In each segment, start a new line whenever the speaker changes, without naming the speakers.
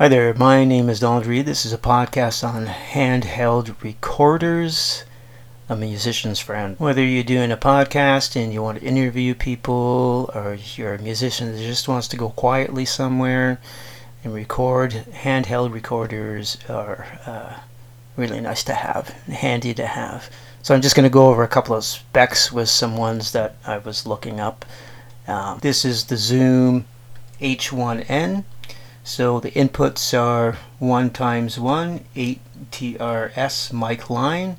Hi there, my name is Donald Reed. This is a podcast on handheld recorders. I'm a musician's friend. Whether you're doing a podcast and you want to interview people, or you're a musician that just wants to go quietly somewhere and record, handheld recorders are uh, really nice to have, handy to have. So I'm just going to go over a couple of specs with some ones that I was looking up. Um, this is the Zoom H1N. So the inputs are 1 times 1, 8 TRS mic line.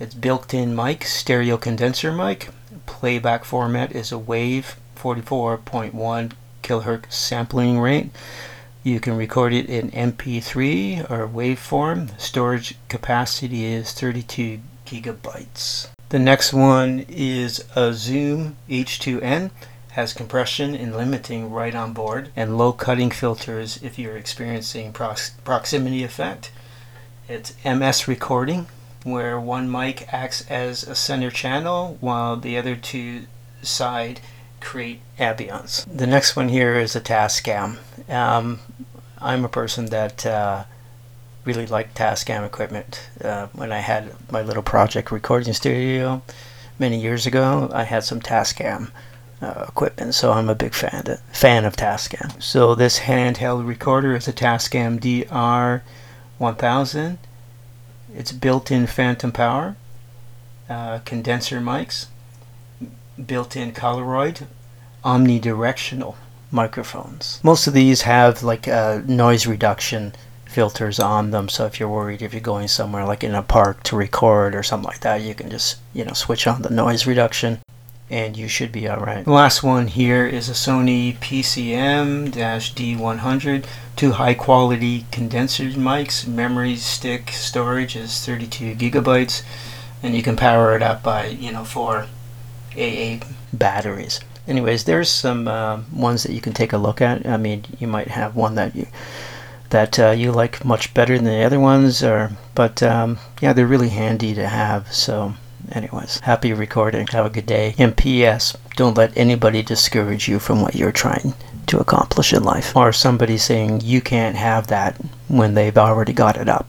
It's built-in mic, stereo condenser mic. Playback format is a wave, 44.1 kilohertz sampling rate. You can record it in MP3 or waveform. Storage capacity is 32 gigabytes. The next one is a Zoom H2N has compression and limiting right on board, and low cutting filters if you're experiencing prox- proximity effect. It's MS recording, where one mic acts as a center channel while the other two side create ambience. The next one here is a Tascam. Um, I'm a person that uh, really liked Tascam equipment. Uh, when I had my little project recording studio many years ago, I had some Tascam uh, equipment, so I'm a big fan of, fan of Tascam. So this handheld recorder is a Tascam DR1000. It's built-in phantom power, uh, condenser mics, built-in cardioid, omnidirectional microphones. Most of these have like uh, noise reduction filters on them so if you're worried if you're going somewhere like in a park to record or something like that you can just you know switch on the noise reduction and you should be alright. The last one here is a Sony PCM-D100. Two high quality condenser mics. Memory stick storage is 32 gigabytes and you can power it up by, you know, four AA batteries. Anyways, there's some uh, ones that you can take a look at. I mean, you might have one that you that uh, you like much better than the other ones, or but um, yeah, they're really handy to have. So anyways, happy recording. Have a good day. And P.S. Don't let anybody discourage you from what you're trying to accomplish in life. Or somebody saying you can't have that when they've already got it up.